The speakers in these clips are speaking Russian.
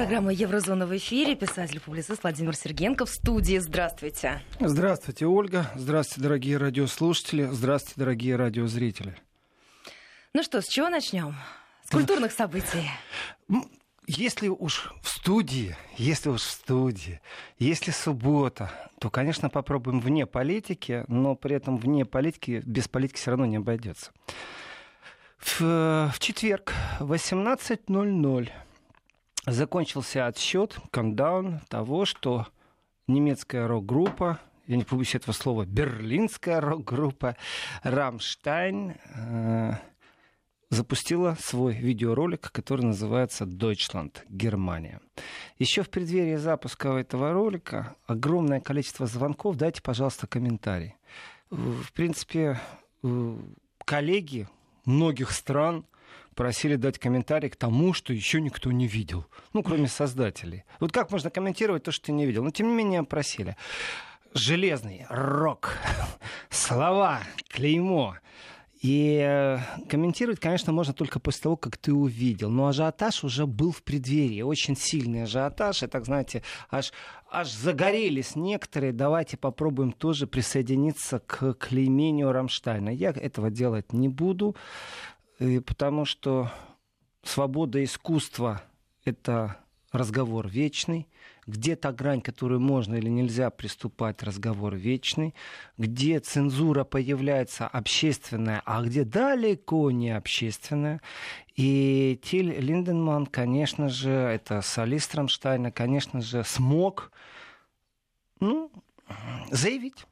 Программа «Еврозона» в эфире. Писатель-публицист Владимир Сергенко в студии. Здравствуйте. Здравствуйте, Ольга. Здравствуйте, дорогие радиослушатели. Здравствуйте, дорогие радиозрители. Ну что, с чего начнем? С культурных событий. Если уж в студии, если уж в студии, если суббота, то, конечно, попробуем вне политики, но при этом вне политики, без политики все равно не обойдется. В, в четверг 18.00 закончился отсчет, кандаун того, что немецкая рок-группа, я не побоюсь этого слова, берлинская рок-группа «Рамштайн» э, запустила свой видеоролик, который называется «Deutschland. Германия». Еще в преддверии запуска этого ролика огромное количество звонков. Дайте, пожалуйста, комментарий. В принципе, э, коллеги многих стран просили дать комментарий к тому, что еще никто не видел. Ну, кроме создателей. Вот как можно комментировать то, что ты не видел? Но, тем не менее, просили. Железный рок, слова, клеймо. И э, комментировать, конечно, можно только после того, как ты увидел. Но ажиотаж уже был в преддверии. Очень сильный ажиотаж. И так, знаете, аж, аж загорелись некоторые. Давайте попробуем тоже присоединиться к клеймению Рамштайна. Я этого делать не буду, потому что свобода искусства — это разговор вечный, где та грань, которую можно или нельзя приступать, разговор вечный, где цензура появляется общественная, а где далеко не общественная. И Тиль Линденман, конечно же, это солист Рамштайна, конечно же, смог ну, заявить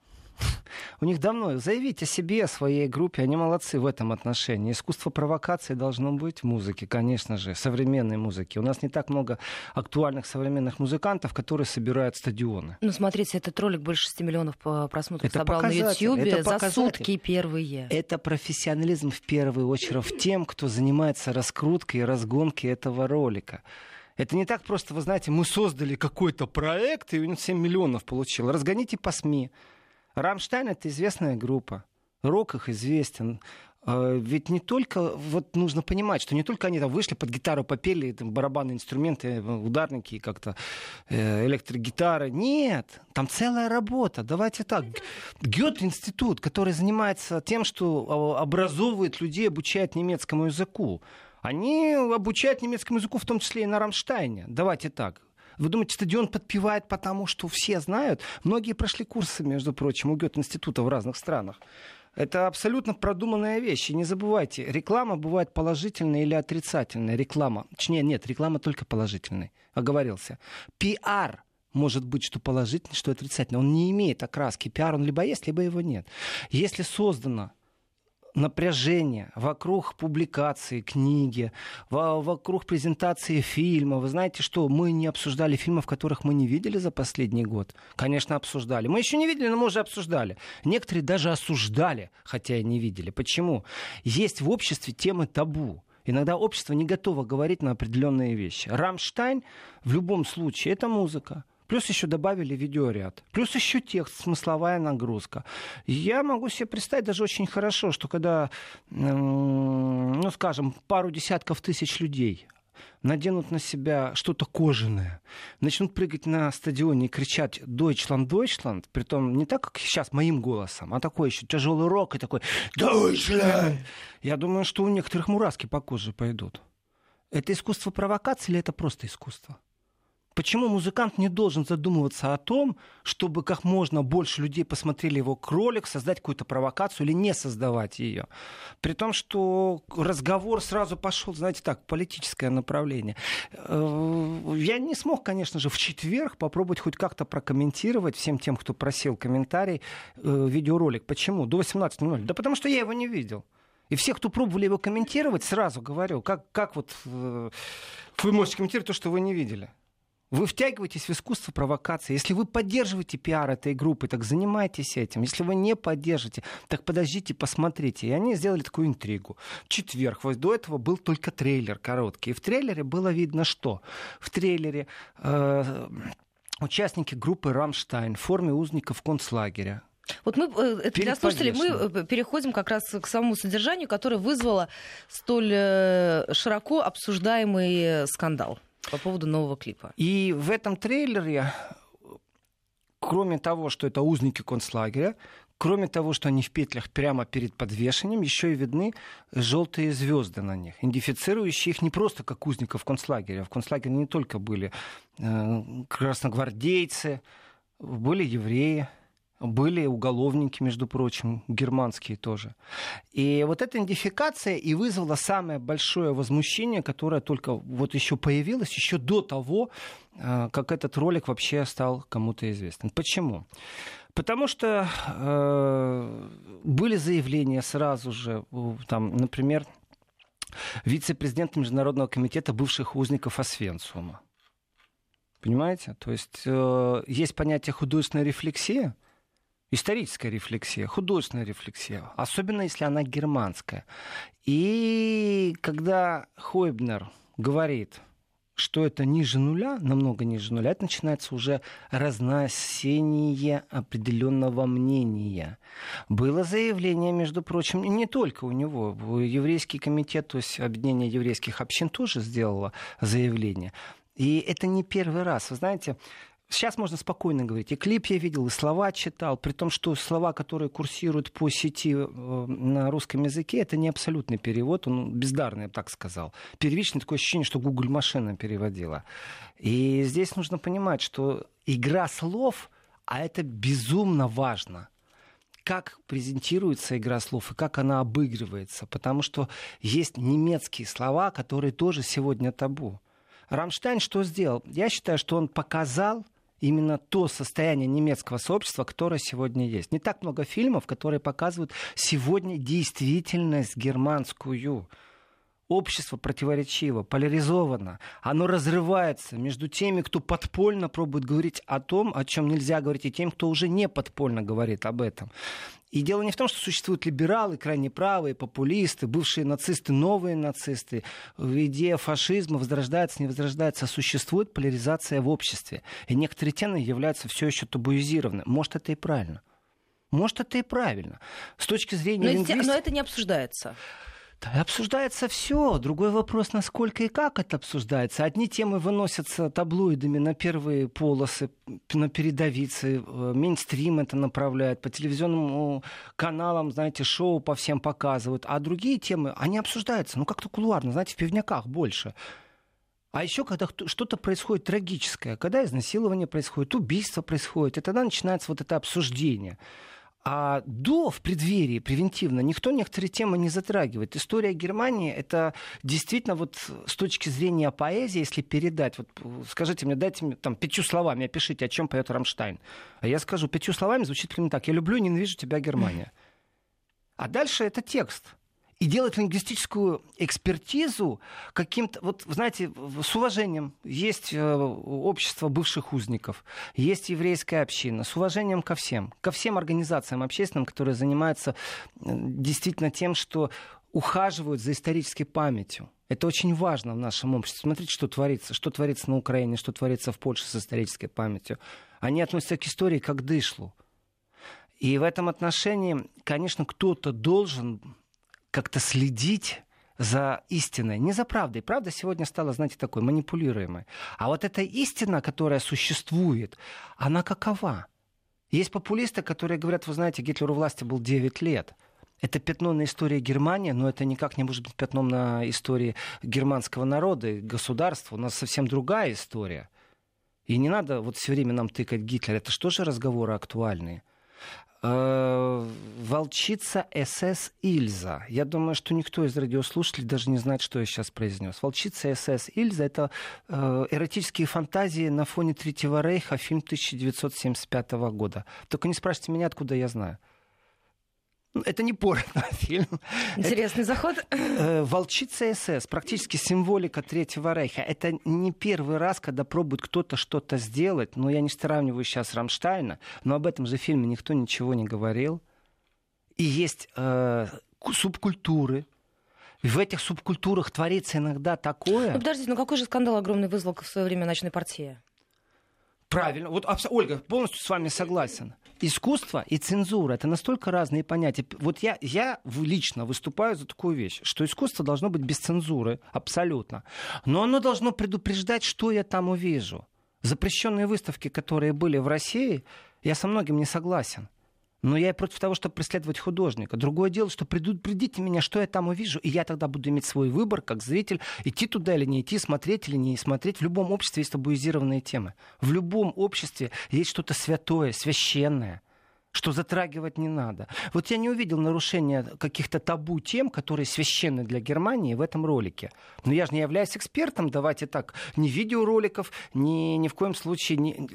у них давно заявить о себе, о своей группе. Они молодцы в этом отношении. Искусство провокации должно быть в музыке, конечно же, современной музыке. У нас не так много актуальных современных музыкантов, которые собирают стадионы. Ну, смотрите, этот ролик больше 6 миллионов просмотров это собрал на YouTube за сутки первые. Это профессионализм в первую очередь в тем, кто занимается раскруткой и разгонкой этого ролика. Это не так просто, вы знаете, мы создали какой-то проект, и он 7 миллионов получил. Разгоните по СМИ. Рамштайн — это известная группа. Рок их известен. А, ведь не только, вот нужно понимать, что не только они там вышли под гитару, попели там, барабанные инструменты, ударники, как-то э, электрогитары. Нет, там целая работа. Давайте так. Гёте-институт, который занимается тем, что а, образовывает людей, обучает немецкому языку. Они обучают немецкому языку, в том числе и на Рамштайне. Давайте так. Вы думаете, стадион подпевает потому, что все знают? Многие прошли курсы, между прочим, у Гёте-института в разных странах. Это абсолютно продуманная вещь. И не забывайте, реклама бывает положительная или отрицательная. Реклама. Точнее, нет, реклама только положительная. Оговорился. Пиар может быть, что положительный, что отрицательный. Он не имеет окраски. Пиар он либо есть, либо его нет. Если создано напряжение вокруг публикации книги, вокруг презентации фильма. Вы знаете, что мы не обсуждали фильмов, которых мы не видели за последний год? Конечно, обсуждали. Мы еще не видели, но мы уже обсуждали. Некоторые даже осуждали, хотя и не видели. Почему? Есть в обществе темы табу. Иногда общество не готово говорить на определенные вещи. Рамштайн в любом случае это музыка. Плюс еще добавили видеоряд. Плюс еще текст, смысловая нагрузка. Я могу себе представить даже очень хорошо, что когда, ну, скажем, пару десятков тысяч людей наденут на себя что-то кожаное, начнут прыгать на стадионе и кричать «Deutschland, Deutschland», притом не так, как сейчас, моим голосом, а такой еще тяжелый рок и такой «Deutschland». Я думаю, что у некоторых мураски по коже пойдут. Это искусство провокации или это просто искусство? Почему музыкант не должен задумываться о том, чтобы как можно больше людей посмотрели его кролик, создать какую-то провокацию или не создавать ее? При том, что разговор сразу пошел, знаете, так, политическое направление. Э, я не смог, конечно же, в четверг попробовать хоть как-то прокомментировать всем тем, кто просил комментарий, э, видеоролик. Почему? До 18.00. Да потому что я его не видел. И все, кто пробовали его комментировать, сразу говорю, как, как вот э, вы можете комментировать то, что вы не видели. Вы втягиваетесь в искусство провокации. Если вы поддерживаете пиар этой группы, так занимайтесь этим. Если вы не поддержите, так подождите, посмотрите. И они сделали такую интригу. В четверг, вот до этого был только трейлер короткий. И в трейлере было видно что? В трейлере э, участники группы «Рамштайн» в форме узников концлагеря. Вот мы, э, для слушателей, мы э, переходим как раз к самому содержанию, которое вызвало столь э, широко обсуждаемый скандал. По поводу нового клипа. И в этом трейлере, кроме того, что это узники концлагеря, Кроме того, что они в петлях прямо перед подвешением, еще и видны желтые звезды на них, идентифицирующие их не просто как узников концлагеря. В концлагере не только были э, красногвардейцы, были евреи, были уголовники, между прочим, германские тоже. И вот эта идентификация и вызвала самое большое возмущение, которое только вот еще появилось, еще до того, э, как этот ролик вообще стал кому-то известен. Почему? Потому что э, были заявления сразу же, там, например, вице-президента Международного комитета бывших узников Освенциума. Понимаете? То есть э, есть понятие художественная рефлексия, историческая рефлексия, художественная рефлексия, особенно если она германская. И когда Хойбнер говорит, что это ниже нуля, намного ниже нуля, это начинается уже разносение определенного мнения. Было заявление, между прочим, не только у него. Еврейский комитет, то есть объединение еврейских общин тоже сделало заявление. И это не первый раз. Вы знаете, Сейчас можно спокойно говорить. И клип я видел, и слова читал, при том, что слова, которые курсируют по сети э, на русском языке, это не абсолютный перевод, он бездарный, я бы так сказал. Первичное такое ощущение, что Google машина переводила. И здесь нужно понимать, что игра слов, а это безумно важно как презентируется игра слов и как она обыгрывается. Потому что есть немецкие слова, которые тоже сегодня табу. Рамштайн что сделал? Я считаю, что он показал, именно то состояние немецкого сообщества, которое сегодня есть. Не так много фильмов, которые показывают сегодня действительность германскую. Общество противоречиво, поляризовано. Оно разрывается между теми, кто подпольно пробует говорить о том, о чем нельзя говорить, и тем, кто уже не подпольно говорит об этом. И дело не в том, что существуют либералы, крайне правые, популисты, бывшие нацисты, новые нацисты. Идея фашизма возрождается, не возрождается, а существует поляризация в обществе. И некоторые темы являются все еще табуизированы. Может, это и правильно. Может, это и правильно. С точки зрения но, лингвистики... но это не обсуждается. Да, обсуждается все. Другой вопрос, насколько и как это обсуждается. Одни темы выносятся таблоидами на первые полосы, на передовицы. Э, Мейнстрим это направляет. По телевизионным каналам, знаете, шоу по всем показывают. А другие темы, они обсуждаются. Ну, как-то кулуарно, знаете, в пивняках больше. А еще, когда что-то происходит трагическое, когда изнасилование происходит, убийство происходит, и тогда начинается вот это обсуждение. А до, в преддверии, превентивно, никто некоторые темы не затрагивает. История Германии — это действительно вот с точки зрения поэзии, если передать, вот скажите мне, дайте мне там пятью словами, опишите, о чем поет Рамштайн. А я скажу, пятью словами звучит примерно так. «Я люблю и ненавижу тебя, Германия». А дальше это текст — и делать лингвистическую экспертизу каким-то, вот, знаете, с уважением. Есть э, общество бывших узников, есть еврейская община, с уважением ко всем, ко всем организациям общественным, которые занимаются э, действительно тем, что ухаживают за исторической памятью. Это очень важно в нашем обществе. Смотрите, что творится. Что творится на Украине, что творится в Польше с исторической памятью. Они относятся к истории как к дышлу. И в этом отношении, конечно, кто-то должен как-то следить за истиной, не за правдой. Правда сегодня стала, знаете, такой манипулируемой. А вот эта истина, которая существует, она какова? Есть популисты, которые говорят, вы знаете, Гитлеру власти был 9 лет. Это пятно на истории Германии, но это никак не может быть пятном на истории германского народа и государства. У нас совсем другая история. И не надо вот все время нам тыкать Гитлер. Это что же разговоры актуальные? Э, волчица СС Ильза. Я думаю, что никто из радиослушателей даже не знает, что я сейчас произнес. Волчица СС Ильза это э, эротические фантазии на фоне Третьего Рейха, фильм 1975 года. Только не спрашивайте меня, откуда я знаю. Ну, это не порно-фильм. Интересный это, заход. Э, Волчица СС, практически символика Третьего Рейха. Это не первый раз, когда пробует кто-то что-то сделать. Но я не сравниваю сейчас Рамштайна, но об этом же фильме никто ничего не говорил. И есть э, субкультуры, в этих субкультурах творится иногда такое. Ну подождите, ну какой же скандал огромный вызвал в свое время ночной партии? Правильно. Вот, Ольга, полностью с вами согласен. Искусство и цензура — это настолько разные понятия. Вот я, я лично выступаю за такую вещь, что искусство должно быть без цензуры, абсолютно. Но оно должно предупреждать, что я там увижу. Запрещенные выставки, которые были в России, я со многим не согласен. Но я против того, чтобы преследовать художника. Другое дело, что предупредите меня, что я там увижу, и я тогда буду иметь свой выбор, как зритель, идти туда или не идти, смотреть или не смотреть. В любом обществе есть табуизированные темы. В любом обществе есть что-то святое, священное что затрагивать не надо. Вот я не увидел нарушения каких-то табу тем, которые священны для Германии в этом ролике. Но я же не являюсь экспертом, давайте так, ни видеороликов, ни, ни в коем случае, ни,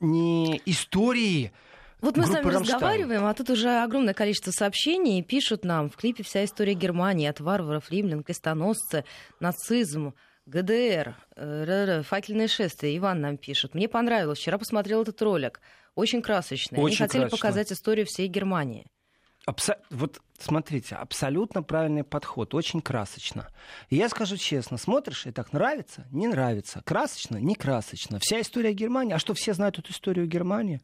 ни истории вот мы с вами разговариваем, а тут уже огромное количество сообщений. Пишут нам в клипе вся история Германии от варваров, римлян, крестоносцы, нацизм, ГДР, э, факельное шествие. Иван нам пишет. Мне понравилось. Вчера посмотрел этот ролик. Очень красочный. Очень Они хотели красочно. показать историю всей Германии. Абсо... Вот смотрите, абсолютно правильный подход, очень красочно. И я скажу честно, смотришь и так нравится, не нравится, красочно, не красочно. Вся история Германии, а что все знают эту историю Германии?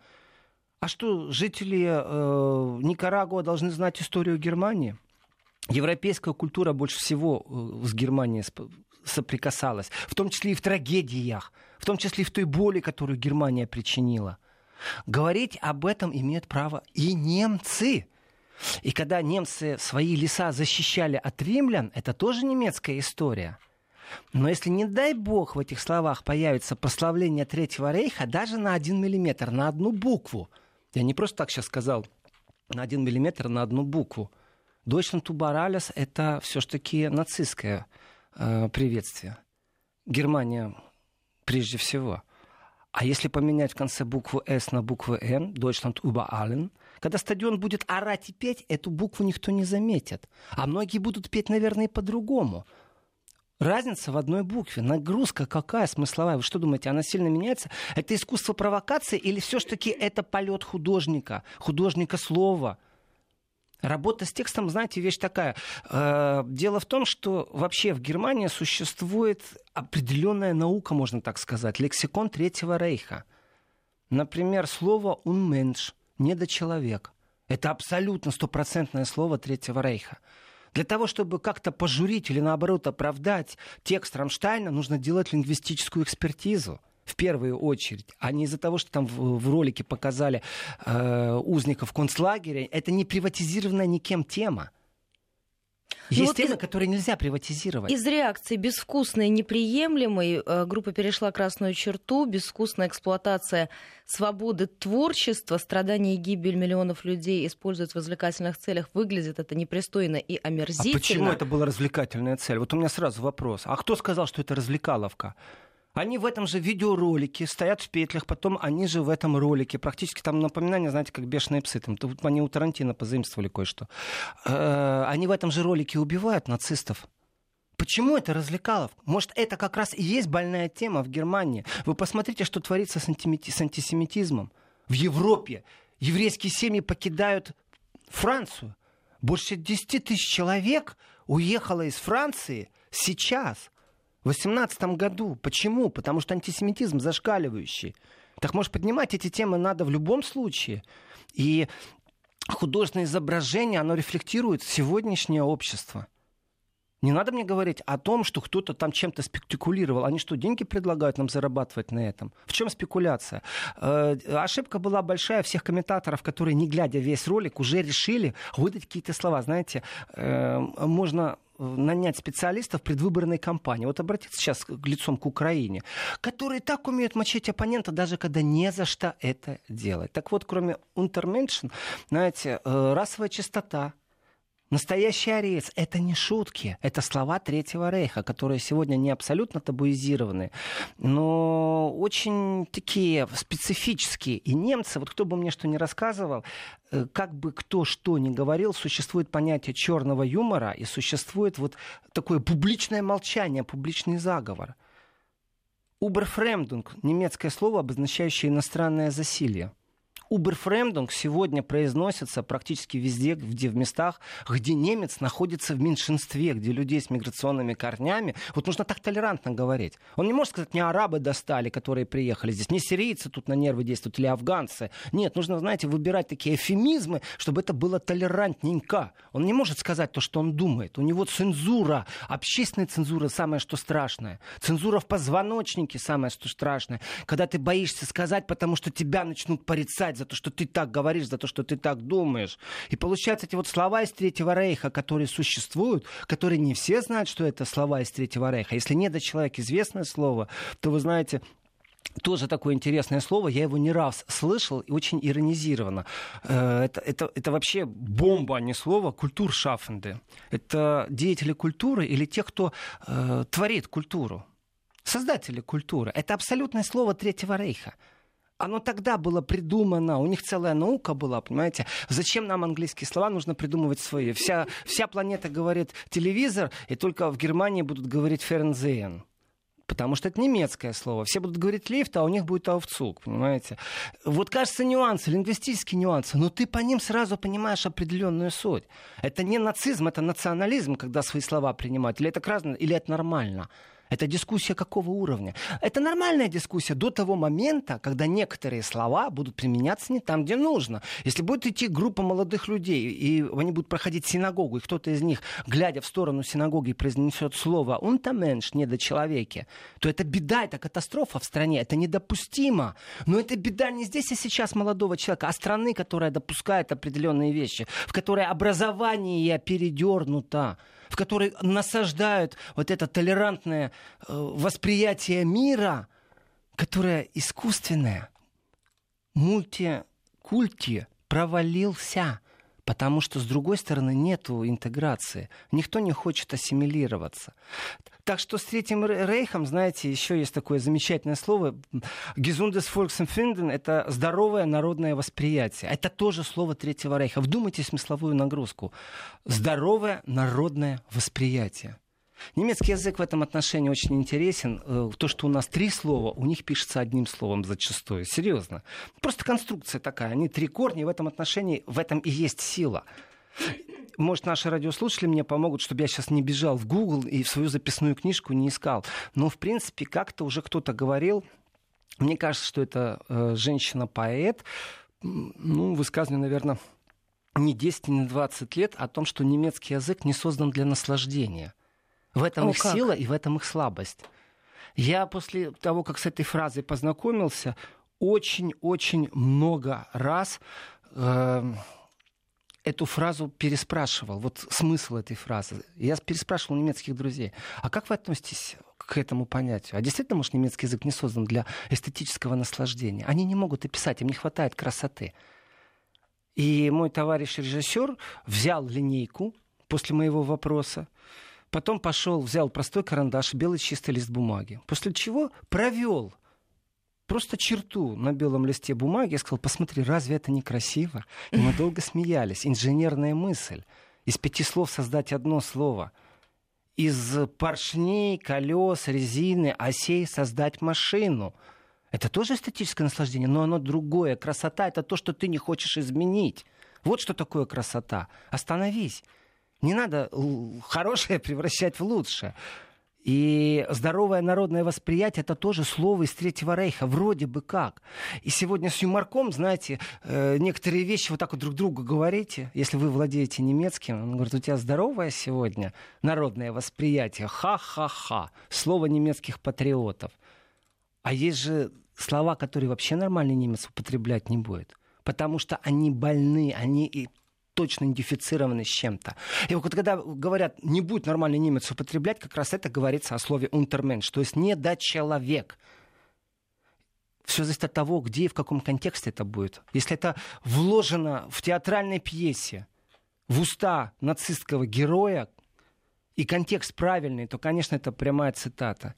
А что, жители э, Никарагуа должны знать историю Германии? Европейская культура больше всего э, с Германией соприкасалась, в том числе и в трагедиях, в том числе и в той боли, которую Германия причинила. Говорить об этом имеют право и немцы. И когда немцы свои леса защищали от римлян, это тоже немецкая история. Но если, не дай бог, в этих словах появится прославление Третьего Рейха даже на один миллиметр, на одну букву – я не просто так сейчас сказал на один миллиметр на одну букву. Deutschland Tubaralis — это все-таки нацистское э, приветствие. Германия прежде всего. А если поменять в конце букву «С» на букву «Н», Deutschland über allen, когда стадион будет орать и петь, эту букву никто не заметит. А многие будут петь, наверное, по-другому. Разница в одной букве. Нагрузка какая смысловая? Вы что думаете, она сильно меняется? Это искусство провокации или все-таки это полет художника, художника слова? Работа с текстом, знаете, вещь такая. Э, дело в том, что вообще в Германии существует определенная наука, можно так сказать, лексикон Третьего Рейха. Например, слово «унменш» — недочеловек. Это абсолютно стопроцентное слово Третьего Рейха. Для того, чтобы как-то пожурить или наоборот оправдать текст Рамштайна, нужно делать лингвистическую экспертизу в первую очередь, а не из-за того, что там в, в ролике показали э, узников концлагеря. Это не приватизированная никем тема. Ну Есть вот темы, из... которые нельзя приватизировать. Из реакции безвкусной неприемлемой э, группа перешла красную черту, безвкусная эксплуатация свободы творчества, страдания и гибель миллионов людей используют в развлекательных целях, выглядит это непристойно и омерзительно. А почему это была развлекательная цель? Вот у меня сразу вопрос. А кто сказал, что это развлекаловка? Они в этом же видеоролике стоят в петлях, потом они же в этом ролике. Практически там напоминание, знаете, как бешеные псы. Там, тут они у Тарантино позаимствовали кое-что. Э, они в этом же ролике убивают нацистов. Почему это развлекалов? Может, это как раз и есть больная тема в Германии. Вы посмотрите, что творится с, с антисемитизмом. В Европе еврейские семьи покидают Францию. Больше 10 тысяч человек уехало из Франции сейчас. В 2018 году. Почему? Потому что антисемитизм зашкаливающий. Так может поднимать эти темы надо в любом случае. И художественное изображение, оно рефлектирует сегодняшнее общество. Не надо мне говорить о том, что кто-то там чем-то спекулировал. Они что, деньги предлагают нам зарабатывать на этом? В чем спекуляция? Э, ошибка была большая всех комментаторов, которые, не глядя весь ролик, уже решили выдать какие-то слова. Знаете, э, можно нанять специалистов предвыборной кампании. Вот обратиться сейчас лицом к Украине, которые так умеют мочить оппонента, даже когда не за что это делать. Так вот, кроме Унтерменшен, знаете, э, расовая чистота, Настоящий ариец — это не шутки, это слова Третьего Рейха, которые сегодня не абсолютно табуизированы, но очень такие специфические. И немцы, вот кто бы мне что ни рассказывал, э, как бы кто что ни говорил, существует понятие черного юмора и существует вот такое публичное молчание, публичный заговор. Уберфремдунг — немецкое слово, обозначающее иностранное засилье. Уберфремдунг сегодня произносится практически везде, где в местах, где немец находится в меньшинстве, где людей с миграционными корнями. Вот нужно так толерантно говорить. Он не может сказать, не арабы достали, которые приехали здесь, не сирийцы тут на нервы действуют или афганцы. Нет, нужно, знаете, выбирать такие эфемизмы, чтобы это было толерантненько. Он не может сказать то, что он думает. У него цензура, общественная цензура самое, что страшное. Цензура в позвоночнике самое, что страшное. Когда ты боишься сказать, потому что тебя начнут порицать за то, что ты так говоришь, за то, что ты так думаешь. И получается, эти вот слова из Третьего Рейха, которые существуют, которые не все знают, что это слова из Третьего Рейха. Если нет до человека известное слово, то вы знаете, тоже такое интересное слово, я его не раз слышал и очень иронизированно. Э, это, это, это вообще бомба, а не слово, культуршафенды. Это деятели культуры или те, кто э, творит культуру. Создатели культуры. Это абсолютное слово Третьего Рейха. Оно тогда было придумано, у них целая наука была, понимаете? Зачем нам английские слова, нужно придумывать свои. Вся, вся планета говорит телевизор, и только в Германии будут говорить фернзейн потому что это немецкое слово. Все будут говорить лифт, а у них будет овцук, понимаете? Вот кажется нюансы, лингвистические нюансы, но ты по ним сразу понимаешь определенную суть. Это не нацизм, это национализм, когда свои слова принимать. Или это или это нормально. Это дискуссия какого уровня? Это нормальная дискуссия до того момента, когда некоторые слова будут применяться не там, где нужно. Если будет идти группа молодых людей, и они будут проходить синагогу, и кто-то из них, глядя в сторону синагоги, произнесет слово «унтаменш» недочеловеке, то это беда, это катастрофа в стране, это недопустимо. Но это беда не здесь и сейчас молодого человека, а страны, которая допускает определенные вещи, в которой образование передернуто в которой насаждают вот это толерантное э, восприятие мира, которое искусственное, мультикульти провалился. Потому что, с другой стороны, нет интеграции. Никто не хочет ассимилироваться. Так что с Третьим Рейхом, знаете, еще есть такое замечательное слово. Gesundes Volksempfinden — это здоровое народное восприятие. Это тоже слово Третьего Рейха. Вдумайтесь в смысловую нагрузку. Здоровое народное восприятие. Немецкий язык в этом отношении очень интересен. Э, то, что у нас три слова, у них пишется одним словом зачастую. Серьезно. Просто конструкция такая. Они три корня, и в этом отношении в этом и есть сила может, наши радиослушатели мне помогут, чтобы я сейчас не бежал в Google и в свою записную книжку не искал. Но, в принципе, как-то уже кто-то говорил, мне кажется, что это э, женщина-поэт, ну, высказывание, наверное, не 10, не 20 лет о том, что немецкий язык не создан для наслаждения. В этом О, их как? сила и в этом их слабость. Я после того, как с этой фразой познакомился, очень-очень много раз э, эту фразу переспрашивал, вот смысл этой фразы. Я переспрашивал немецких друзей. А как вы относитесь к этому понятию? А действительно, может, немецкий язык не создан для эстетического наслаждения? Они не могут описать, им не хватает красоты. И мой товарищ режиссер взял линейку после моего вопроса, потом пошел, взял простой карандаш, белый чистый лист бумаги, после чего провел просто черту на белом листе бумаги. Я сказал, посмотри, разве это не красиво? И мы долго смеялись. Инженерная мысль. Из пяти слов создать одно слово. Из поршней, колес, резины, осей создать машину. Это тоже эстетическое наслаждение, но оно другое. Красота — это то, что ты не хочешь изменить. Вот что такое красота. Остановись. Не надо хорошее превращать в лучшее. И здоровое народное восприятие это тоже слово из Третьего Рейха, вроде бы как. И сегодня с юморком, знаете, э, некоторые вещи вот так вот друг другу говорите, если вы владеете немецким, он говорит, у тебя здоровое сегодня народное восприятие, ха-ха-ха, слово немецких патриотов. А есть же слова, которые вообще нормальный немец употреблять не будет потому что они больны, они точно идентифицированы с чем-то. И вот когда говорят, не будет нормальный немец употреблять, как раз это говорится о слове «унтерменш», то есть недочеловек. Все зависит от того, где и в каком контексте это будет. Если это вложено в театральной пьесе, в уста нацистского героя, и контекст правильный, то, конечно, это прямая цитата.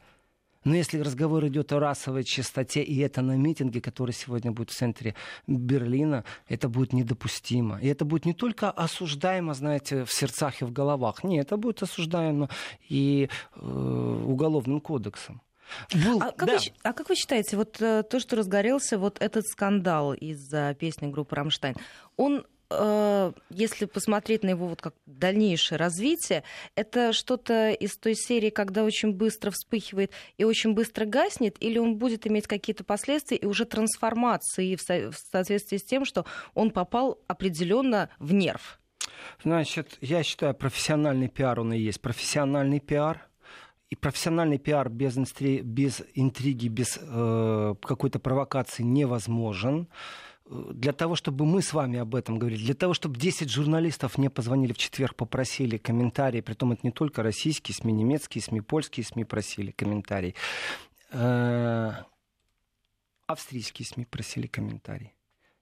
Но если разговор идет о расовой чистоте, и это на митинге, который сегодня будет в центре Берлина, это будет недопустимо. И это будет не только осуждаемо, знаете, в сердцах и в головах. Нет, это будет осуждаемо и э, уголовным кодексом. Был, а, как да. вы, а как вы считаете, вот э, то, что разгорелся вот этот скандал из-за песни группы «Рамштайн», он если посмотреть на его вот как дальнейшее развитие, это что-то из той серии, когда очень быстро вспыхивает и очень быстро гаснет, или он будет иметь какие-то последствия и уже трансформации в соответствии с тем, что он попал определенно в нерв? Значит, я считаю, профессиональный пиар он и есть профессиональный пиар. И профессиональный пиар без, инстри... без интриги, без э, какой-то провокации невозможен для того, чтобы мы с вами об этом говорили, для того, чтобы 10 журналистов мне позвонили в четверг, попросили комментарии, притом это не только российские СМИ, немецкие СМИ, польские СМИ просили комментарии, э, австрийские СМИ просили комментарии.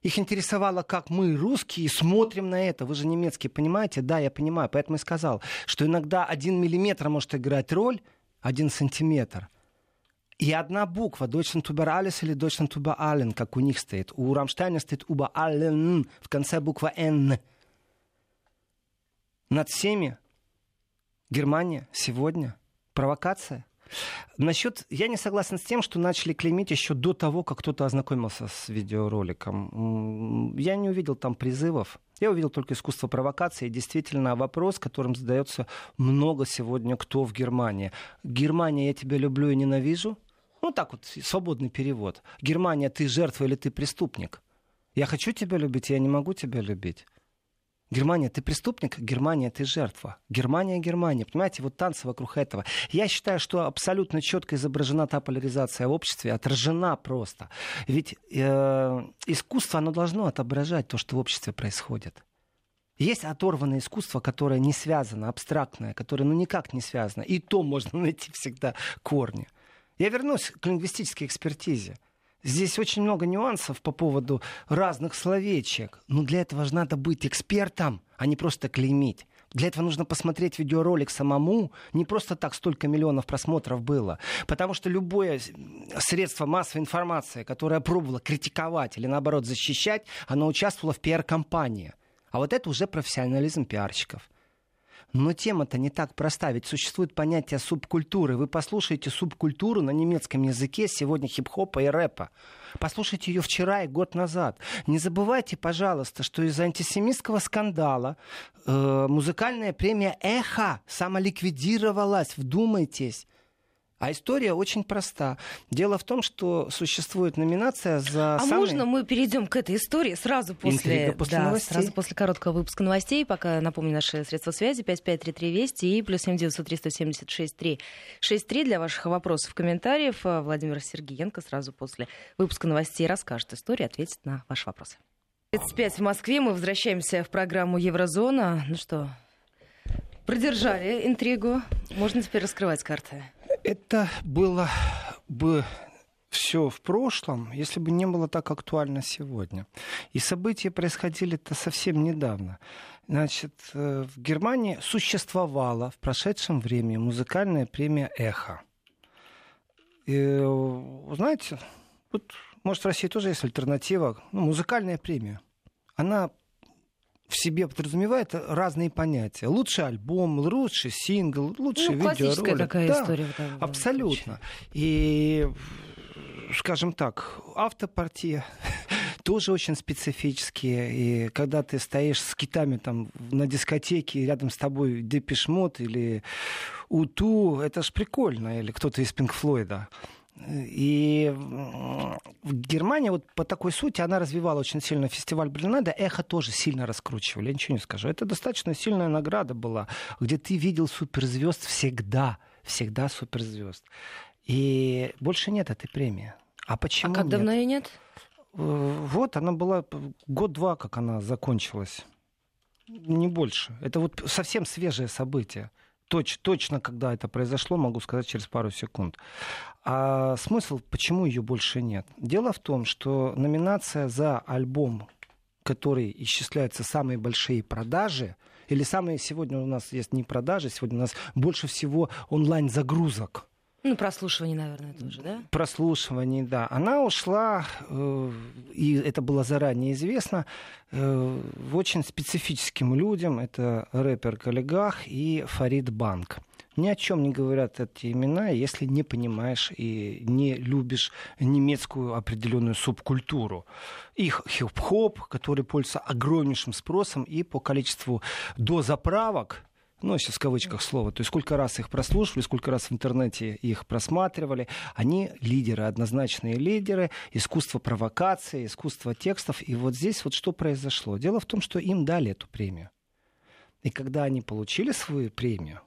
Их интересовало, как мы, русские, смотрим на это. Вы же немецкие, понимаете? Да, я понимаю. Поэтому я сказал, что иногда один миллиметр может играть роль, один сантиметр – и одна буква, Deutschland über alles или Deutschland über allen, как у них стоит. У Рамштайна стоит über allen, в конце буква N. Над всеми Германия сегодня. Провокация. Насчет, я не согласен с тем, что начали клеймить еще до того, как кто-то ознакомился с видеороликом. Я не увидел там призывов. Я увидел только искусство провокации. И действительно вопрос, которым задается много сегодня кто в Германии. Германия, я тебя люблю и ненавижу. Ну так вот, свободный перевод. Германия, ты жертва или ты преступник? Я хочу тебя любить, я не могу тебя любить. Германия, ты преступник, Германия, ты жертва. Германия, Германия. Понимаете, вот танцы вокруг этого. Я считаю, что абсолютно четко изображена та поляризация в обществе, отражена просто. Ведь э, искусство, оно должно отображать то, что в обществе происходит. Есть оторванное искусство, которое не связано, абстрактное, которое ну никак не связано. И то можно найти всегда корни. Я вернусь к лингвистической экспертизе. Здесь очень много нюансов по поводу разных словечек. Но для этого же надо быть экспертом, а не просто клеймить. Для этого нужно посмотреть видеоролик самому. Не просто так столько миллионов просмотров было. Потому что любое средство массовой информации, которое пробовало критиковать или наоборот защищать, оно участвовало в пиар-компании. А вот это уже профессионализм пиарщиков. Но тема-то не так проста, ведь существует понятие субкультуры. Вы послушаете субкультуру на немецком языке сегодня хип-хопа и рэпа. Послушайте ее вчера и год назад. Не забывайте, пожалуйста, что из-за антисемитского скандала э, музыкальная премия «Эхо» самоликвидировалась. Вдумайтесь. А история очень проста. Дело в том, что существует номинация за А самый... можно мы перейдем к этой истории сразу после, после да, новостей? сразу после короткого выпуска новостей? Пока напомню наши средства связи 5533 Вести и плюс 7936 363 для ваших вопросов, комментариев. Владимир Сергеенко сразу после выпуска новостей расскажет историю, ответит на ваши вопросы. 35 в Москве. Мы возвращаемся в программу Еврозона. Ну что, продержали интригу. Можно теперь раскрывать карты. Это было бы все в прошлом, если бы не было так актуально сегодня. И события происходили-то совсем недавно. Значит, э, в Германии существовала в прошедшем времени музыкальная премия «Эхо». И, знаете, вот, может, в России тоже есть альтернатива, ну, музыкальная премия. Она в себе подразумевает разные понятия. Лучший альбом, лучший сингл, лучший ну, видеоролик. такая да, история. Да, абсолютно. И, скажем так, автопартия тоже очень специфические. И когда ты стоишь с китами там на дискотеке, и рядом с тобой Депешмот или Уту, это ж прикольно. Или кто-то из Пинк Флойда. И в Германии вот по такой сути она развивала очень сильно фестиваль Бринада. Эхо тоже сильно раскручивали, я ничего не скажу. Это достаточно сильная награда была, где ты видел суперзвезд всегда, всегда суперзвезд. И больше нет этой премии. А почему? А как нет? давно ее нет? Э, вот, она была год-два, как она закончилась. Не больше. Это вот совсем свежее событие. Точ, точно, когда это произошло, могу сказать через пару секунд. А смысл, почему ее больше нет? Дело в том, что номинация за альбом, который исчисляется самые большие продажи, или самые сегодня у нас есть не продажи, сегодня у нас больше всего онлайн-загрузок ну, прослушивание, наверное, тоже, да? Прослушивание, да. Она ушла, э, и это было заранее известно, э, в очень специфическим людям. Это рэпер Каллигах и Фарид Банк. Ни о чем не говорят эти имена, если не понимаешь и не любишь немецкую определенную субкультуру. Их хип-хоп, который пользуется огромнейшим спросом и по количеству дозаправок, ну, сейчас в кавычках слово, то есть сколько раз их прослушивали, сколько раз в интернете их просматривали, они лидеры, однозначные лидеры, искусство провокации, искусство текстов. И вот здесь вот что произошло. Дело в том, что им дали эту премию. И когда они получили свою премию,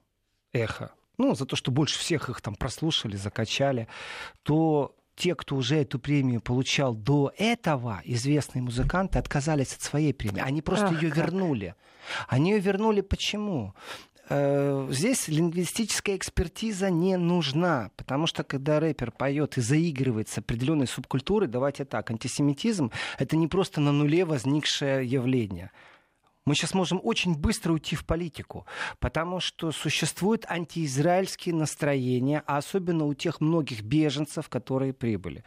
эхо, ну, за то, что больше всех их там прослушали, закачали, то те, кто уже эту премию получал до этого, известные музыканты, отказались от своей премии. Они просто Ах, ее как. вернули. Они ее вернули почему? Э, здесь лингвистическая экспертиза не нужна, потому что когда рэпер поет и заигрывает с определенной субкультурой, давайте так, антисемитизм это не просто на нуле возникшее явление мы сейчас можем очень быстро уйти в политику, потому что существуют антиизраильские настроения, а особенно у тех многих беженцев, которые прибыли.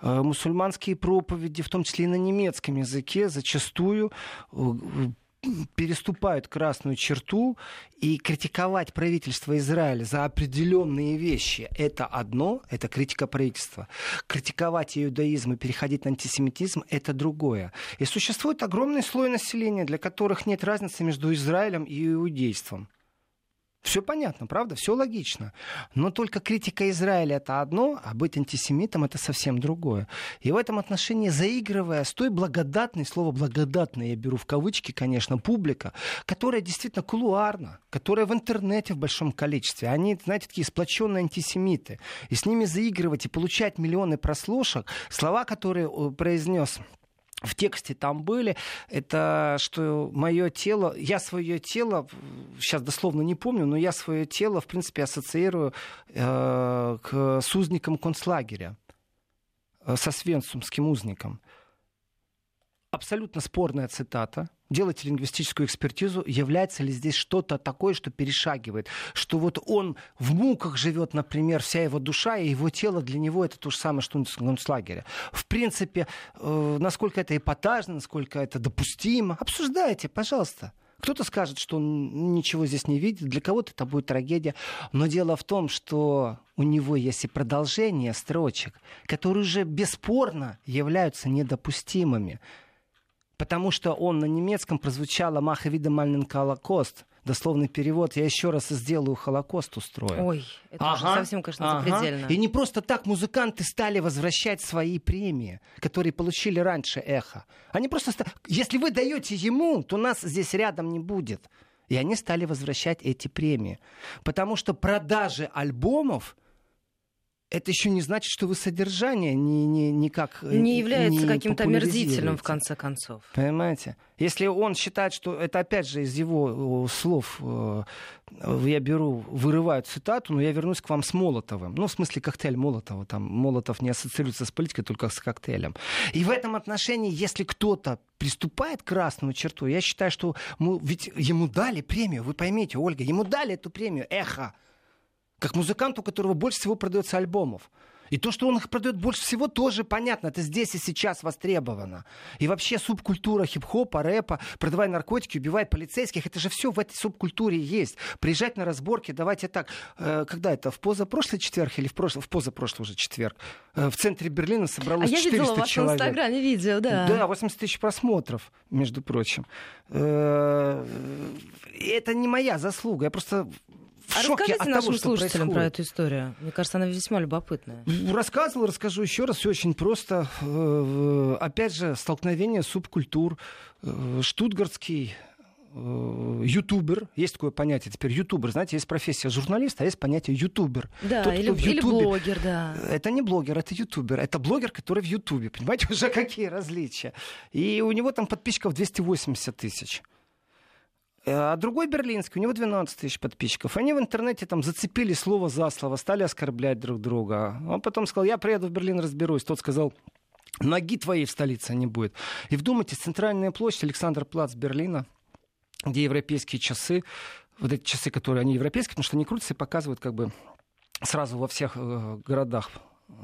Э, мусульманские проповеди, в том числе и на немецком языке, зачастую э, переступают красную черту и критиковать правительство Израиля за определенные вещи, это одно, это критика правительства. Критиковать иудаизм и переходить на антисемитизм, это другое. И существует огромный слой населения, для которых нет разницы между Израилем и иудейством. Все понятно, правда? Все логично. Но только критика Израиля это одно, а быть антисемитом это совсем другое. И в этом отношении, заигрывая с той благодатной, слово благодатной я беру в кавычки, конечно, публика, которая действительно кулуарна, которая в интернете в большом количестве, они, знаете, такие сплоченные антисемиты. И с ними заигрывать и получать миллионы прослушек, слова, которые э, произнес в тексте там были, это что мое тело, я свое тело, сейчас дословно не помню, но я свое тело, в принципе, ассоциирую э, к, с узником концлагеря, э, со свенцумским узником. Абсолютно спорная цитата делайте лингвистическую экспертизу, является ли здесь что-то такое, что перешагивает, что вот он в муках живет, например, вся его душа, и его тело для него это то же самое, что в концлагере. В принципе, э, насколько это эпатажно, насколько это допустимо, обсуждайте, пожалуйста. Кто-то скажет, что он ничего здесь не видит, для кого-то это будет трагедия. Но дело в том, что у него есть и продолжение строчек, которые уже бесспорно являются недопустимыми потому что он на немецком прозвучало «Махавида Мальнен Холокост», дословный перевод, я еще раз сделаю Холокост устрою. Ой, это ага, уже совсем, конечно, ага. запредельно. И не просто так музыканты стали возвращать свои премии, которые получили раньше эхо. Они просто... Если вы даете ему, то нас здесь рядом не будет. И они стали возвращать эти премии. Потому что продажи альбомов — это еще не значит, что вы содержание не, не, никак э, не является каким-то омерзительным, в конце концов. Понимаете? Если он считает, что это опять же из его слов, э, я беру, вырываю цитату, но я вернусь к вам с Молотовым. Ну, в смысле, коктейль Молотова. Там Молотов не ассоциируется с политикой, только с коктейлем. И в этом отношении, если кто-то приступает к красную черту, я считаю, что мы, ведь ему дали премию, вы поймите, Ольга, ему дали эту премию «Эхо» как музыканту, у которого больше всего продается альбомов. И то, что он их продает больше всего, тоже понятно. Это здесь и сейчас востребовано. И вообще субкультура хип-хопа, рэпа, продавай наркотики, убивай полицейских, это же все в этой субкультуре есть. Приезжать на разборки, давайте так. Э, когда это? В позапрошлый четверг или в, прошлый, в позапрошлый уже четверг? Э, в центре Берлина собралось а 400 я видела человек. в Инстаграме видео, да. Да, 80 тысяч просмотров, между прочим. Э, это не моя заслуга. Я просто а расскажите от нашим того, слушателям про эту историю. Мне кажется, она весьма любопытная. Рассказывал, расскажу еще раз. Все очень просто. Э, опять же, столкновение субкультур. Э, штутгартский э, ютубер, есть такое понятие теперь ютубер, знаете, есть профессия журналиста, а есть понятие ютубер. Да, Тот, или, или блогер, да. Это не блогер, это ютубер, это блогер, который в ютубе, понимаете, уже какие различия. И у него там подписчиков 280 тысяч. А другой берлинский, у него 12 тысяч подписчиков. Они в интернете там зацепили слово за слово, стали оскорблять друг друга. Он потом сказал, я приеду в Берлин, разберусь. Тот сказал, ноги твоей в столице не будет. И вдумайтесь, центральная площадь, Александр Плац Берлина, где европейские часы, вот эти часы, которые они европейские, потому что они крутятся и показывают как бы сразу во всех э, городах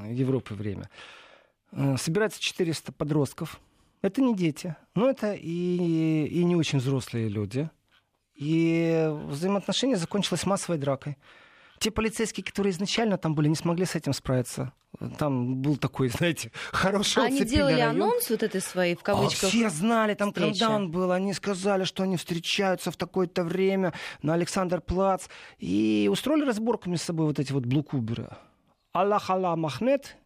Европы время. Э, собирается 400 подростков. Это не дети, но это и, и не очень взрослые люди. И взаимоотношения закончилось массовой дракой. Те полицейские, которые изначально там были, не смогли с этим справиться. Там был такой, знаете, хороший Они делали район. анонс вот этой своей, в а кавычках, а Все знали, там когда был, они сказали, что они встречаются в такое-то время на Александр Плац, и устроили разборку между собой вот эти вот блукуберы. Аллах Аллах Махмед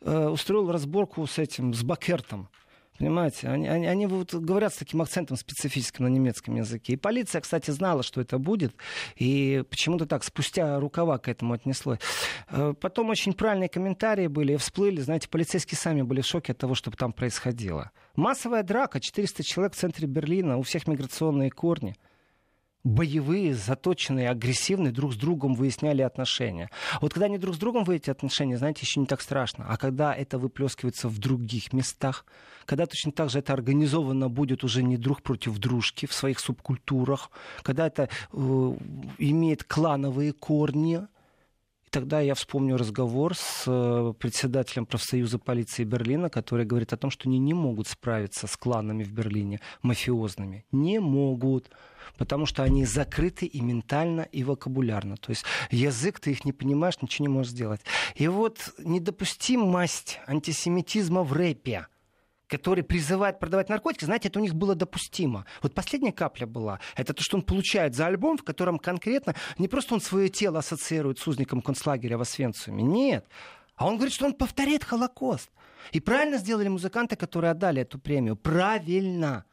э, устроил разборку с этим, с Бакертом. Понимаете, они, они, они вот говорят с таким акцентом специфическим на немецком языке. И полиция, кстати, знала, что это будет, и почему-то так спустя рукава к этому отнеслось. Э, потом очень правильные комментарии были, всплыли, знаете, полицейские сами были в шоке от того, что там происходило. Массовая драка, 400 человек в центре Берлина, у всех миграционные корни – боевые, заточенные, агрессивные, друг с другом выясняли отношения. Вот когда они друг с другом выясняют отношения, знаете, еще не так страшно. А когда это выплескивается в других местах, когда точно так же это организовано будет уже не друг против дружки в своих субкультурах, когда это э, имеет клановые корни, и тогда я вспомню разговор с э, председателем профсоюза полиции Берлина, который говорит о том, что они не могут справиться с кланами в Берлине, мафиозными. Не могут потому что они закрыты и ментально, и вокабулярно. То есть язык, ты их не понимаешь, ничего не можешь сделать. И вот недопустимость антисемитизма в рэпе, который призывает продавать наркотики, знаете, это у них было допустимо. Вот последняя капля была, это то, что он получает за альбом, в котором конкретно не просто он свое тело ассоциирует с узником концлагеря в Освенциуме, нет, а он говорит, что он повторяет Холокост. И правильно сделали музыканты, которые отдали эту премию. Правильно.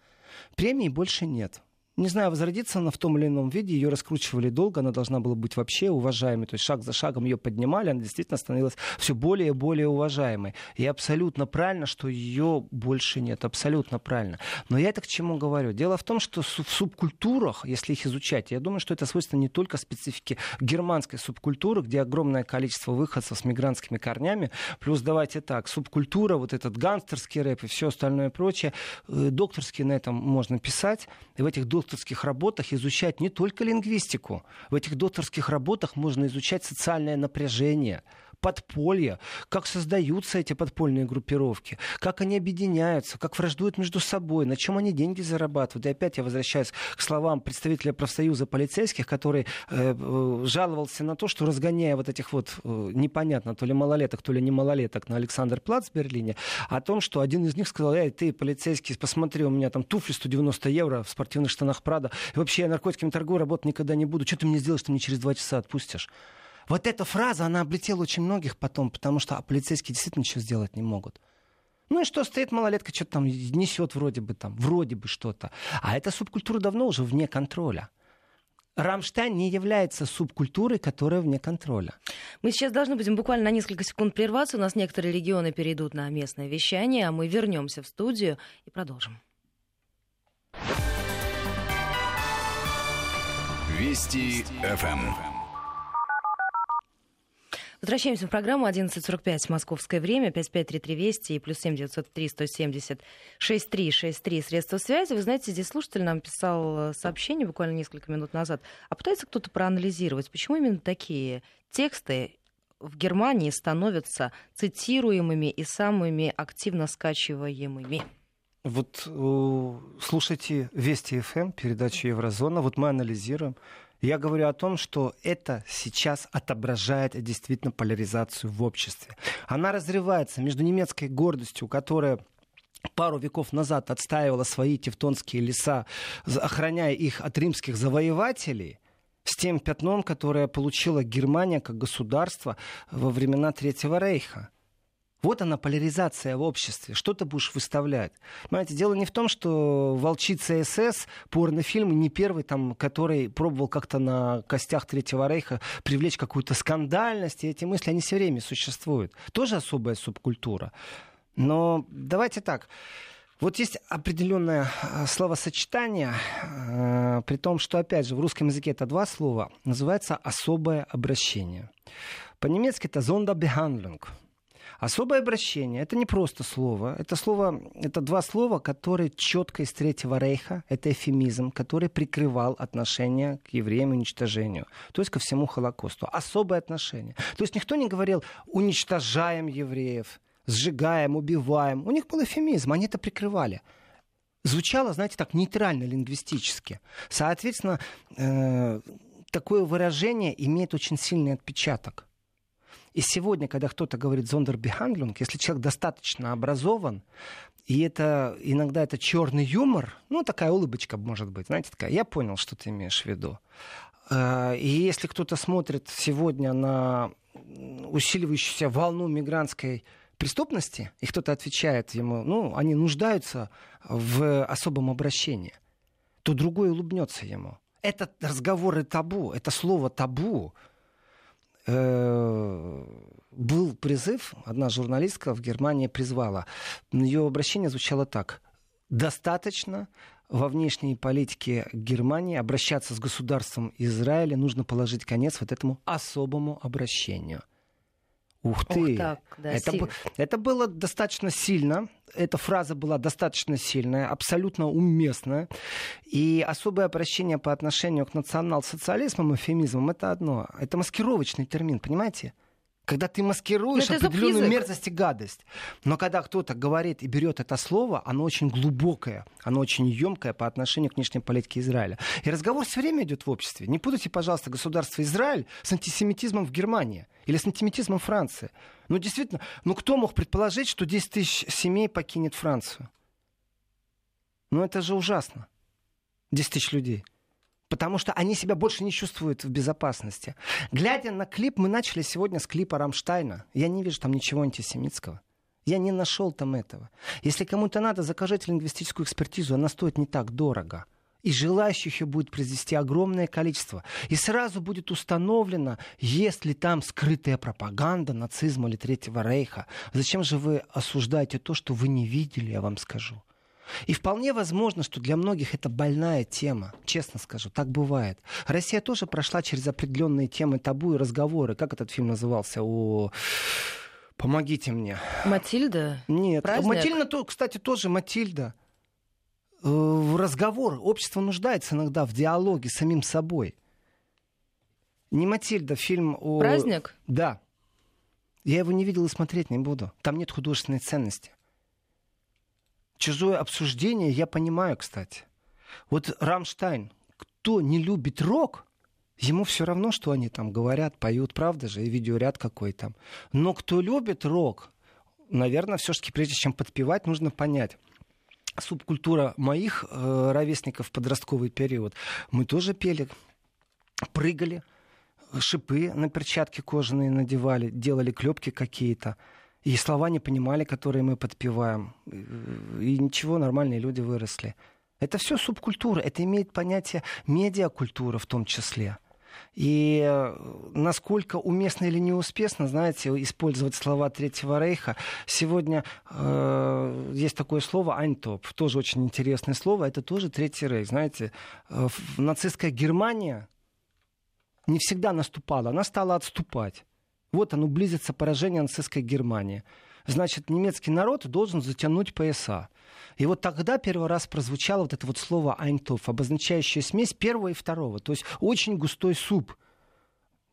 Премии больше нет не знаю, возродится она в том или ином виде. Ее раскручивали долго, она должна была быть вообще уважаемой. То есть шаг за шагом ее поднимали, она действительно становилась все более и более уважаемой. И абсолютно правильно, что ее больше нет. Абсолютно правильно. Но я это к чему говорю? Дело в том, что в субкультурах, если их изучать, я думаю, что это свойственно не только специфике германской субкультуры, где огромное количество выходцев с мигрантскими корнями, плюс давайте так, субкультура, вот этот гангстерский рэп и все остальное прочее, э, докторские на этом можно писать, и в этих докторских работах изучать не только лингвистику. В этих докторских работах можно изучать социальное напряжение, подполье, как создаются эти подпольные группировки, как они объединяются, как враждуют между собой, на чем они деньги зарабатывают. И опять я возвращаюсь к словам представителя профсоюза полицейских, который э, э, жаловался на то, что разгоняя вот этих вот э, непонятно, то ли малолеток, то ли не малолеток на Александр Плац в Берлине, о том, что один из них сказал, эй, ты, полицейский, посмотри, у меня там туфли 190 евро в спортивных штанах Прада, и вообще я наркотиками торгую, работать никогда не буду, что ты мне сделаешь, что мне через два часа отпустишь? Вот эта фраза, она облетела очень многих потом, потому что а полицейские действительно ничего сделать не могут. Ну и что, стоит малолетка, что-то там несет вроде бы там, вроде бы что-то. А эта субкультура давно уже вне контроля. Рамштайн не является субкультурой, которая вне контроля. Мы сейчас должны будем буквально на несколько секунд прерваться. У нас некоторые регионы перейдут на местное вещание, а мы вернемся в студию и продолжим. Вести ФМ. Возвращаемся в программу 11.45 московское время, 5533 Вести и плюс 7903 170 6363 средства связи. Вы знаете, здесь слушатель нам писал э, сообщение буквально несколько минут назад. А пытается кто-то проанализировать, почему именно такие тексты в Германии становятся цитируемыми и самыми активно скачиваемыми? Вот э, слушайте Вести ФМ, передачу Еврозона. Вот мы анализируем я говорю о том, что это сейчас отображает действительно поляризацию в обществе. Она разрывается между немецкой гордостью, которая пару веков назад отстаивала свои тевтонские леса, охраняя их от римских завоевателей, с тем пятном, которое получила Германия как государство во времена Третьего Рейха. Вот она поляризация в обществе. Что ты будешь выставлять? Понимаете, дело не в том, что «Волчица СС» порнофильм не первый, там, который пробовал как-то на костях Третьего Рейха привлечь какую-то скандальность. И эти мысли, они все время существуют. Тоже особая субкультура. Но давайте так. Вот есть определенное э, словосочетание, э, при том, что, опять же, в русском языке это два слова, называется особое обращение. По-немецки это «Sonderbehandlung». Особое обращение это не просто слово. Это слово, это два слова, которые четко из Третьего Рейха, это эфемизм, который прикрывал отношение к евреям уничтожению, то есть ко всему Холокосту. Особое отношение. То есть никто не говорил уничтожаем евреев, сжигаем, убиваем. У них был эфемизм, они это прикрывали звучало, знаете, так нейтрально лингвистически. Соответственно, э, такое выражение имеет очень сильный отпечаток. И сегодня, когда кто-то говорит зондербехандлинг, если человек достаточно образован, и это иногда это черный юмор, ну такая улыбочка может быть, знаете, такая, я понял, что ты имеешь в виду. А, и если кто-то смотрит сегодня на усиливающуюся волну мигрантской преступности, и кто-то отвечает ему, ну, они нуждаются в особом обращении, то другой улыбнется ему. Этот разговор и табу, это слово табу, э, был призыв, одна журналистка в Германии призвала. Ее обращение звучало так. Достаточно во внешней политике Германии обращаться с государством Израиля, нужно положить конец вот этому особому обращению. Ух ты! Ух так, да, это, б, это было достаточно сильно. Эта фраза была достаточно сильная, абсолютно уместная. И особое обращение по отношению к национал-социализмам, эфемизмам, это одно. Это маскировочный термин, понимаете? Когда ты маскируешь ну, определенную мерзость и гадость. Но когда кто-то говорит и берет это слово, оно очень глубокое, оно очень емкое по отношению к внешней политике Израиля. И разговор все время идет в обществе. Не путайте, пожалуйста, государство Израиль с антисемитизмом в Германии или с антисемитизмом Франции. Ну, действительно, ну кто мог предположить, что 10 тысяч семей покинет Францию? Ну, это же ужасно. 10 тысяч людей потому что они себя больше не чувствуют в безопасности. Глядя на клип, мы начали сегодня с клипа Рамштайна. Я не вижу там ничего антисемитского. Я не нашел там этого. Если кому-то надо, закажите лингвистическую экспертизу, она стоит не так дорого. И желающих ее будет произвести огромное количество. И сразу будет установлено, есть ли там скрытая пропаганда нацизма или Третьего Рейха. Зачем же вы осуждаете то, что вы не видели, я вам скажу. И вполне возможно, что для многих это больная тема, честно скажу, так бывает. Россия тоже прошла через определенные темы табу и разговоры. Как этот фильм назывался? О... Помогите мне. Матильда? Нет. Праздник? Матильда, кстати, тоже Матильда. Э, в разговор. Общество нуждается иногда в диалоге с самим собой. Не Матильда, фильм о... Праздник? Да. Я его не видел и смотреть не буду. Там нет художественной ценности. Чужое обсуждение я понимаю, кстати. Вот Рамштайн, кто не любит рок, ему все равно, что они там говорят, поют, правда же, и видеоряд какой там. Но кто любит рок, наверное, все-таки прежде чем подпевать, нужно понять, субкультура моих э, ровесников в подростковый период. Мы тоже пели, прыгали, шипы на перчатки кожаные надевали, делали клепки какие-то. И слова не понимали, которые мы подпеваем. И ничего, нормальные люди выросли. Это все субкультура. Это имеет понятие медиакультура в том числе. И э, насколько уместно или неуспешно, знаете, использовать слова Третьего Рейха. Сегодня э, есть такое слово «айнтоп», тоже очень интересное слово. Это тоже Третий Рейх. Знаете, э, нацистская Германия не всегда наступала, она стала отступать. Вот оно близится поражение нацистской Германии. Значит, немецкий народ должен затянуть пояса. И вот тогда первый раз прозвучало вот это вот слово «айнтоф», обозначающее смесь первого и второго. То есть очень густой суп.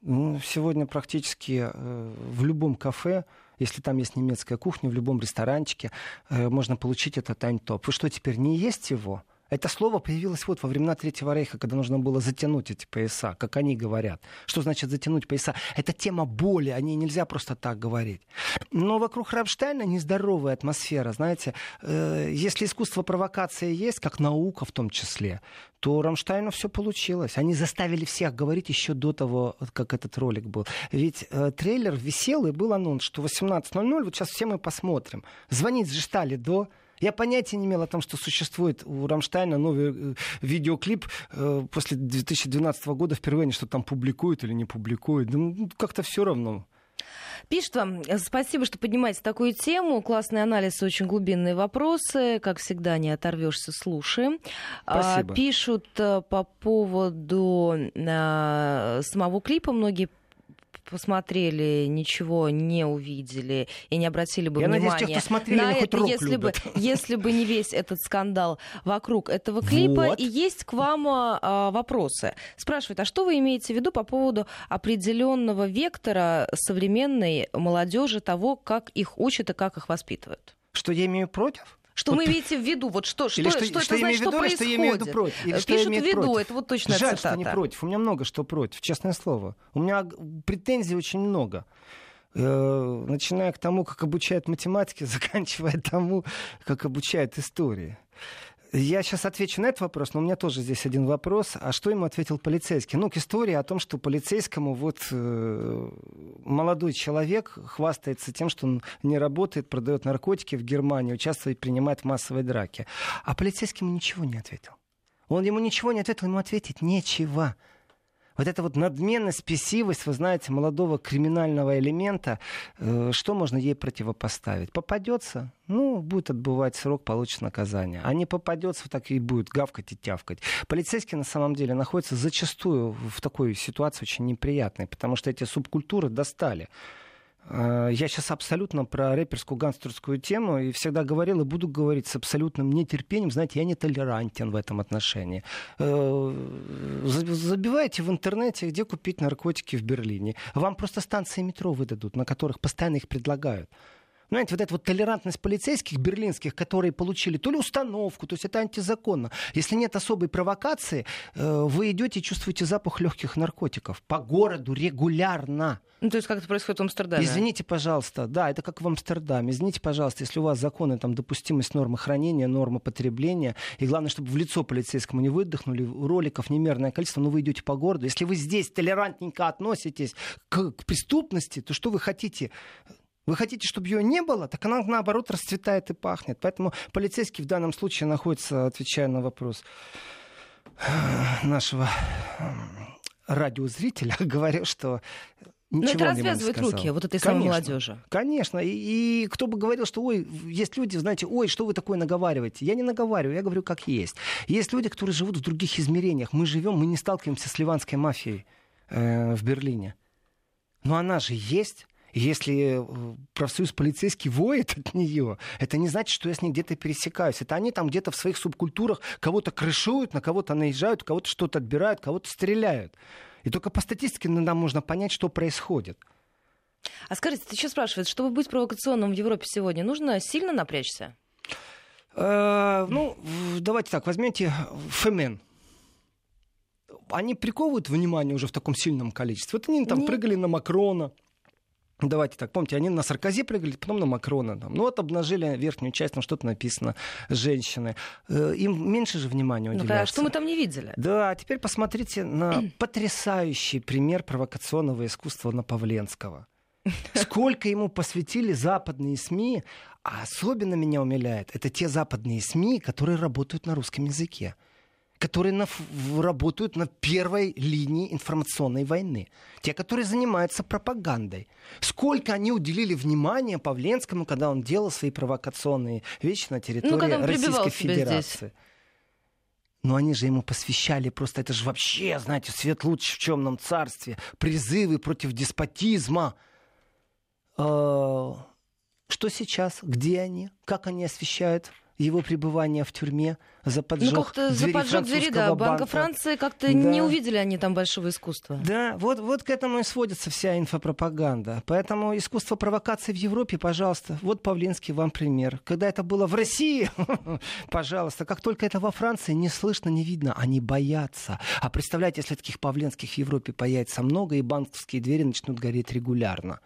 Ну, сегодня практически э, в любом кафе, если там есть немецкая кухня, в любом ресторанчике, э, можно получить этот айнтоп. Вы что, теперь не есть его? Это слово появилось вот во времена Третьего Рейха, когда нужно было затянуть эти пояса, как они говорят. Что значит затянуть пояса? Это тема боли, о ней нельзя просто так говорить. Но вокруг Рамштайна нездоровая атмосфера, знаете. Э, если искусство провокации есть, как наука в том числе, то Рамштайну все получилось. Они заставили всех говорить еще до того, как этот ролик был. Ведь э, трейлер висел, и был анонс, что 18.00, вот сейчас все мы посмотрим. Звонить же стали до я понятия не имел о том, что существует у Рамштайна новый э, видеоклип э, после 2012 года. Впервые они что там публикуют или не публикуют. Ну, как-то все равно. Пишет вам, э, спасибо, что поднимаете такую тему. Классный анализ, очень глубинные вопросы. Как всегда, не оторвешься, слушаем. А, спасибо. Пишут по поводу самого клипа. Многие посмотрели, ничего не увидели и не обратили бы Я внимания надеюсь, те, кто смотрели, на это, если бы, если бы не весь этот скандал вокруг этого клипа. Вот. И есть к вам а, вопросы. Спрашивают, а что вы имеете в виду по поводу определенного вектора современной молодежи, того, как их учат и как их воспитывают? Что я имею против? Что вот, вы имеете в виду? Вот что, что, что, что, что это значит, что происходит? Что я имею в виду против? Или Пишут что я в виду, против? это вот точно Жаль, цитата. что не против. У меня много что против, честное слово. У меня претензий очень много э, начиная к тому, как обучают математике, заканчивая тому, как обучают истории. Я сейчас отвечу на этот вопрос, но у меня тоже здесь один вопрос. А что ему ответил полицейский? Ну, к истории о том, что полицейскому вот э, молодой человек хвастается тем, что он не работает, продает наркотики в Германии, участвует, принимает в массовой драке. А полицейский ему ничего не ответил. Он ему ничего не ответил, ему ответить нечего вот эта вот надменность, спесивость, вы знаете, молодого криминального элемента, э, что можно ей противопоставить? Попадется, ну, будет отбывать срок, получит наказание. А не попадется, так и будет гавкать и тявкать. Полицейские на самом деле находятся зачастую в такой ситуации очень неприятной, потому что эти субкультуры достали. Э, я сейчас абсолютно про рэперскую гангстерскую тему и всегда говорил и буду говорить с абсолютным нетерпением. Знаете, я не толерантен в этом отношении. Э, забивайте в интернете, где купить наркотики в Берлине. Вам просто станции метро выдадут, на которых постоянно их предлагают. Знаете, вот эта вот толерантность полицейских берлинских, которые получили то ли установку, то есть это антизаконно. Если нет особой провокации, э, вы идете и чувствуете запах легких наркотиков по городу регулярно. Ну, то есть как это происходит в Амстердаме? Извините, пожалуйста, да, это как в Амстердаме. Извините, пожалуйста, если у вас законы, там, допустимость нормы хранения, нормы потребления, и главное, чтобы в лицо полицейскому не выдохнули, роликов немерное количество, но вы идете по городу. Если вы здесь толерантненько относитесь к, к преступности, то что вы хотите? Вы хотите, чтобы ее не было, так она наоборот расцветает и пахнет. Поэтому полицейский в данном случае находится, отвечая на вопрос нашего радиозрителя, говорю, что Ничего Но это развязывает руки вот этой самой молодежи. Конечно. И, и кто бы говорил, что ой, есть люди, знаете, ой, что вы такое наговариваете? Я не наговариваю, я говорю, как есть. Есть люди, которые живут в других измерениях. Мы живем, мы не сталкиваемся с ливанской мафией э, в Берлине. Но она же есть. Если э, профсоюз полицейский воет от нее, это не значит, что я с ней где-то пересекаюсь. Это они там где-то в своих субкультурах кого-то крышуют, на кого-то наезжают, кого-то что-то отбирают, кого-то стреляют. И только по статистике нам можно понять, что происходит. А скажите, ты еще спрашиваешь, чтобы быть провокационным в Европе сегодня, нужно сильно напрячься? Э, ну, давайте так, возьмите ФМН они приковывают внимание уже в таком сильном количестве. Вот они там Нет. прыгали на Макрона, Давайте так, помните, они на Саркози прыгали, потом на Макрона. Там. Ну вот обнажили верхнюю часть, там что-то написано, женщины. Э, им меньше же внимания уделяется. Ну, а что мы там не видели? Да, а теперь посмотрите на потрясающий пример провокационного искусства на Павленского. Сколько ему посвятили западные СМИ, а особенно меня умиляет, это те западные СМИ, которые работают на русском языке которые на, работают на первой линии информационной войны. Те, которые занимаются пропагандой. Сколько они уделили внимания Павленскому, когда он делал свои провокационные вещи на территории ну, Российской Федерации. Здесь. Но они же ему посвящали просто, это же вообще, знаете, свет луч в темном царстве, призывы против деспотизма. А, что сейчас? Где они? Как они освещают его пребывание в тюрьме за поджог ну, как-то за поджог двери, да. Банка. Банка Франции как-то да. не увидели они там большого искусства. Да, вот, вот к этому и сводится вся инфопропаганда. Поэтому искусство провокации в Европе, пожалуйста, вот Павлинский вам пример. Когда это было в России, пожалуйста, как только это во Франции, не слышно, не видно, они боятся. А представляете, если таких Павленских в Европе появится много, и банковские двери начнут гореть регулярно.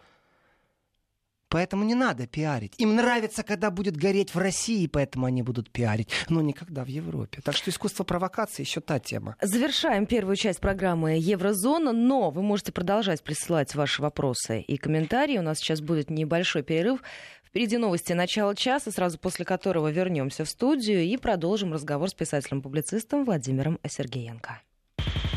Поэтому не надо пиарить. Им нравится, когда будет гореть в России, поэтому они будут пиарить, но никогда в Европе. Так что искусство провокации еще та тема. Завершаем первую часть программы Еврозона, но вы можете продолжать присылать ваши вопросы и комментарии. У нас сейчас будет небольшой перерыв. Впереди новости начала часа, сразу после которого вернемся в студию и продолжим разговор с писателем-публицистом Владимиром Сергеенко.